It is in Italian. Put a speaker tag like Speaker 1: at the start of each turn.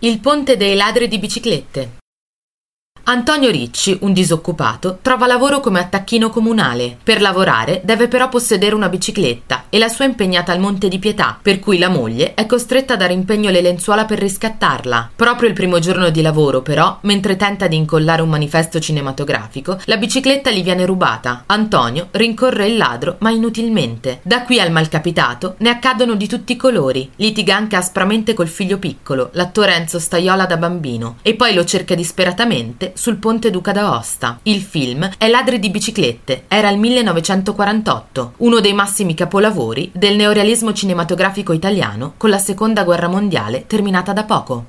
Speaker 1: Il ponte dei ladri di biciclette. Antonio Ricci, un disoccupato, trova lavoro come attacchino comunale. Per lavorare deve però possedere una bicicletta e la sua è impegnata al Monte di Pietà, per cui la moglie è costretta a dare impegno le lenzuola per riscattarla. Proprio il primo giorno di lavoro, però, mentre tenta di incollare un manifesto cinematografico, la bicicletta gli viene rubata. Antonio rincorre il ladro, ma inutilmente. Da qui al malcapitato ne accadono di tutti i colori. Litiga anche aspramente col figlio piccolo, l'attore Enzo Staiola da bambino, e poi lo cerca disperatamente sul ponte Duca d'Aosta. Il film è Ladri di biciclette, era il 1948, uno dei massimi capolavori del neorealismo cinematografico italiano con la seconda guerra mondiale terminata da poco.